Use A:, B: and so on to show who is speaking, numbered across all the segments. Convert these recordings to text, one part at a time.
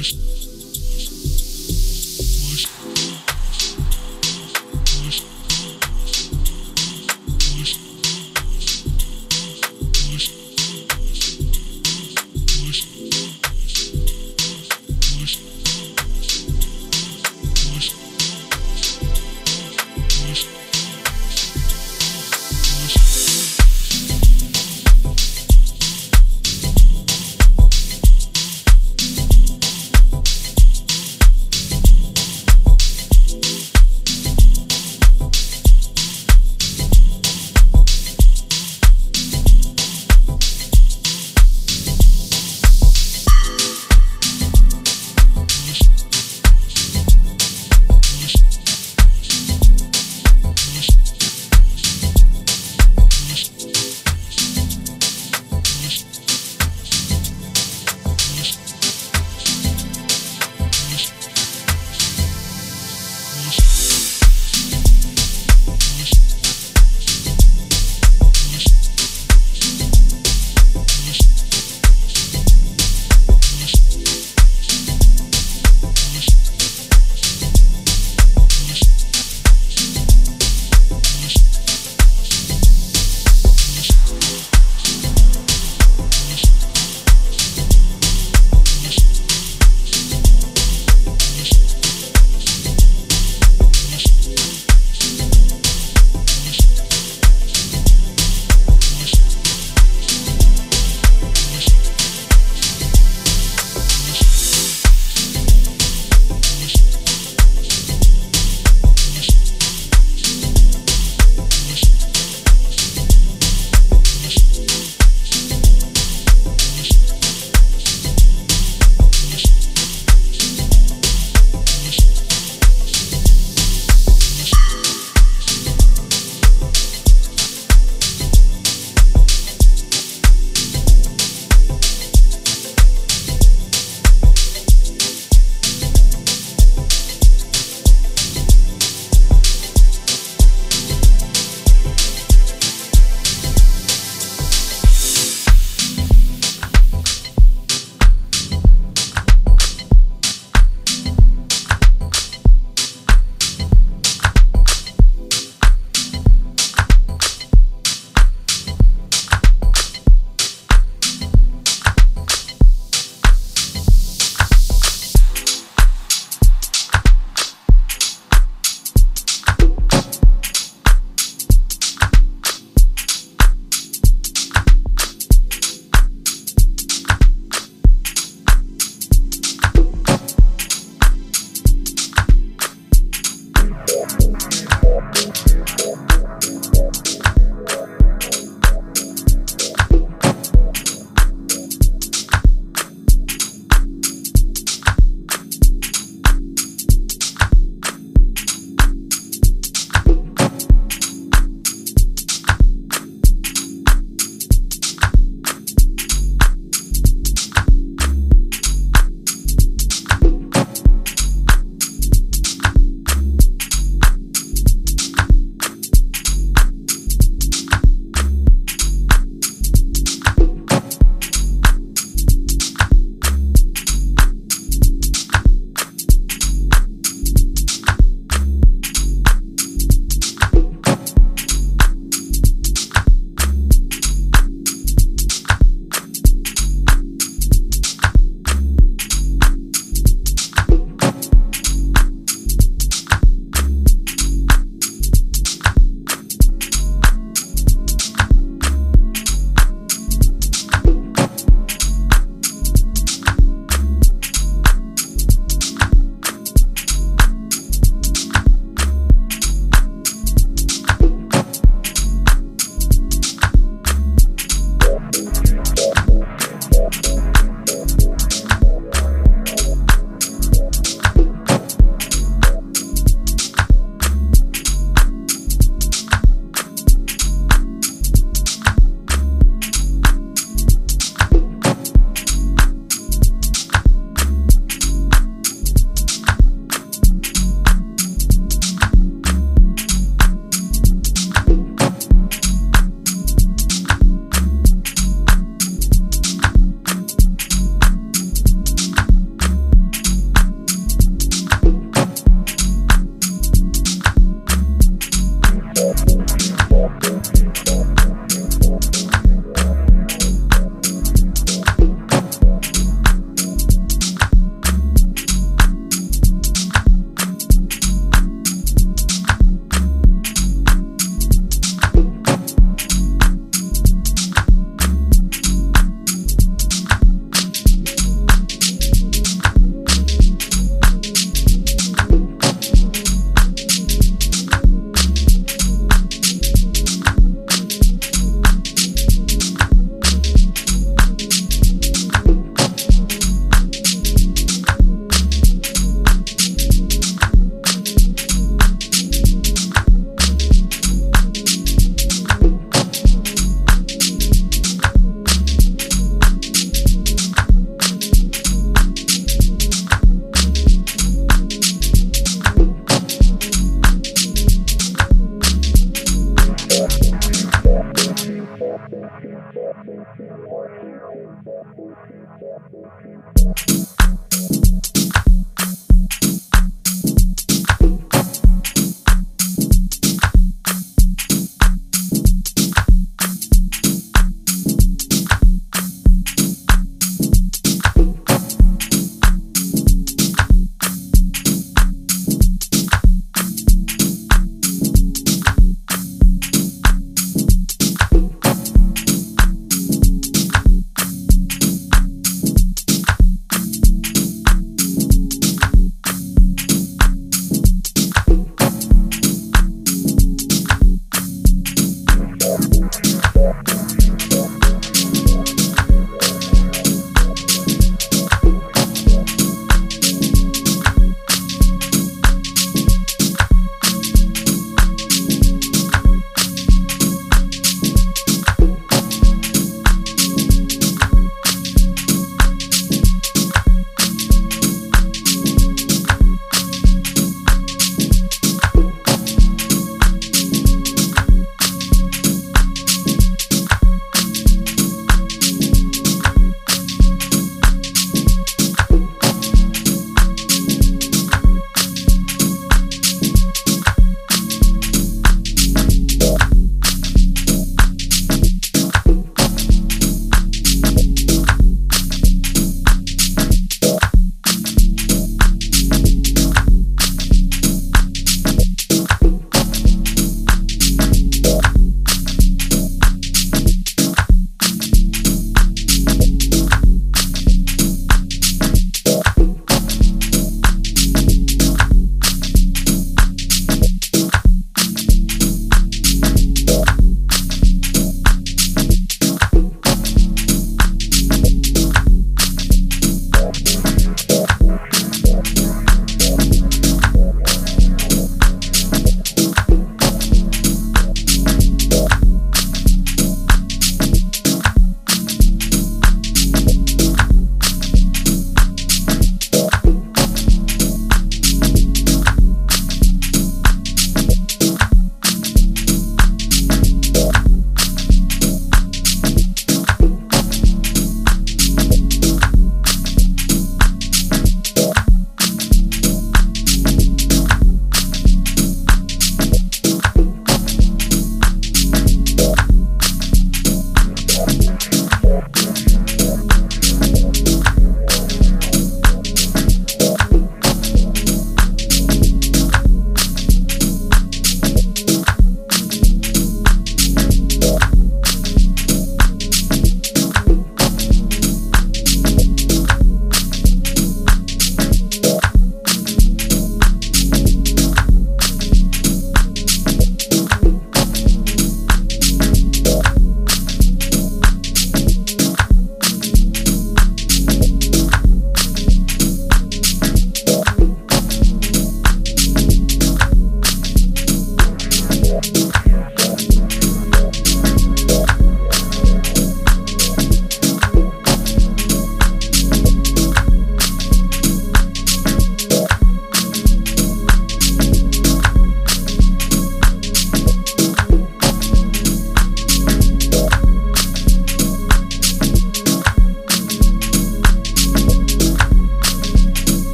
A: Mush.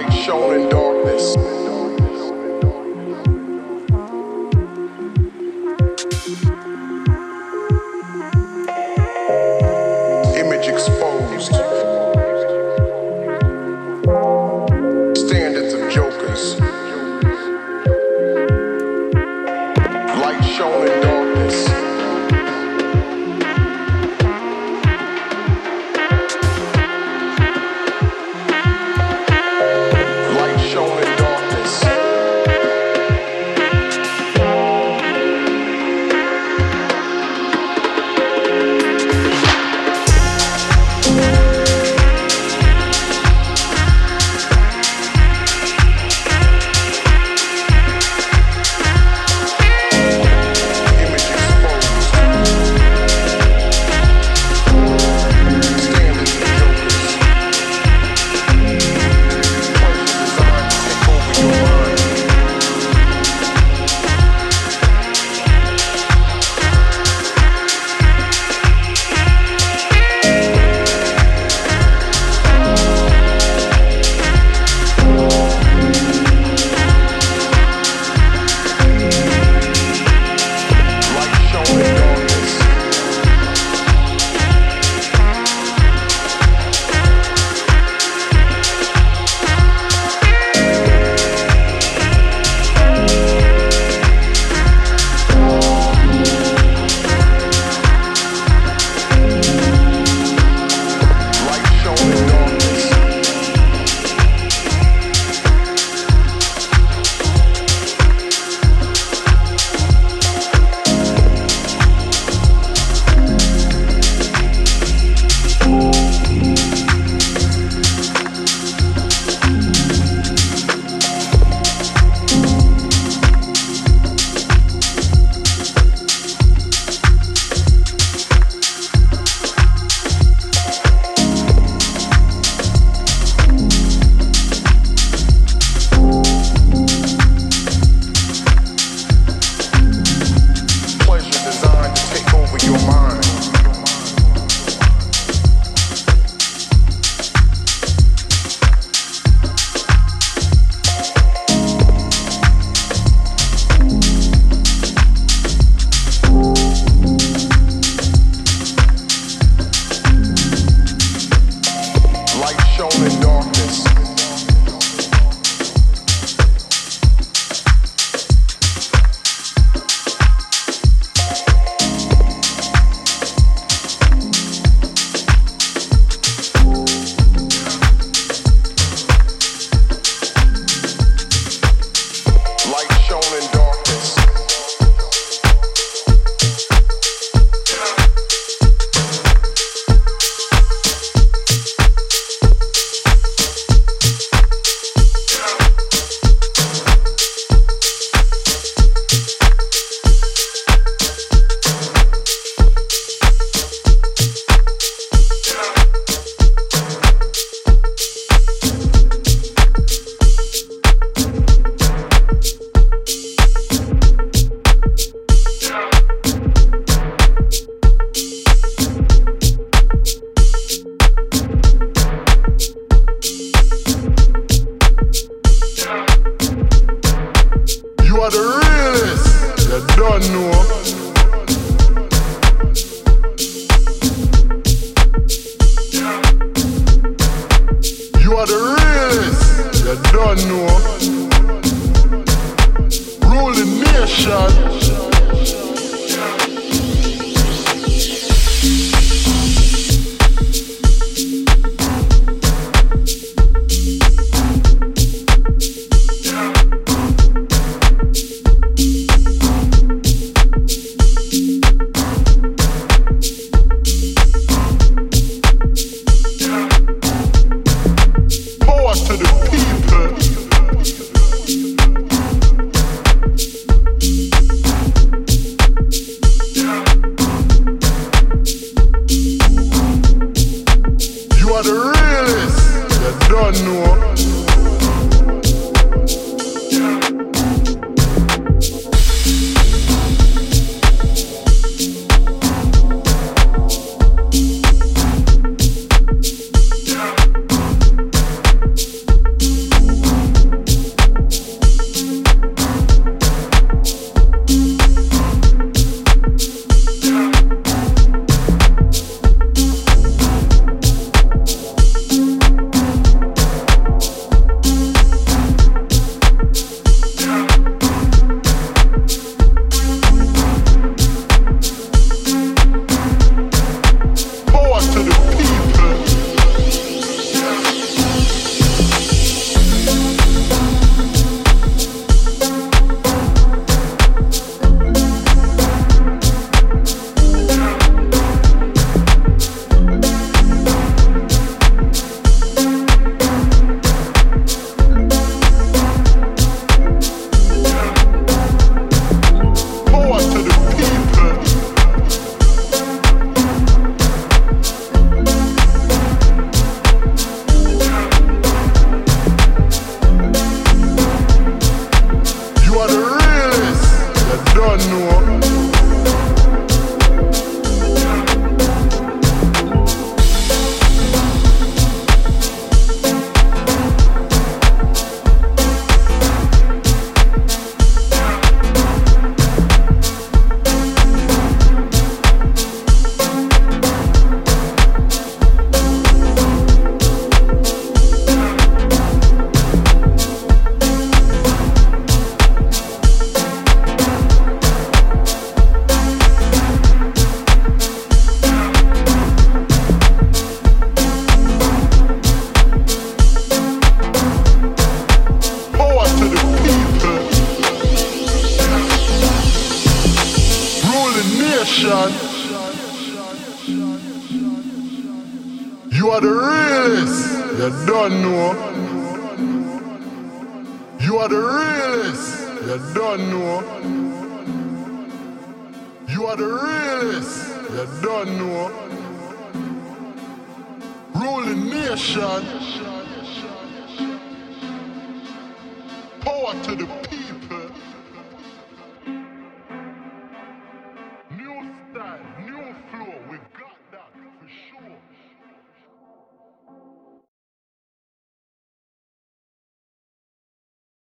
A: Light shown in darkness.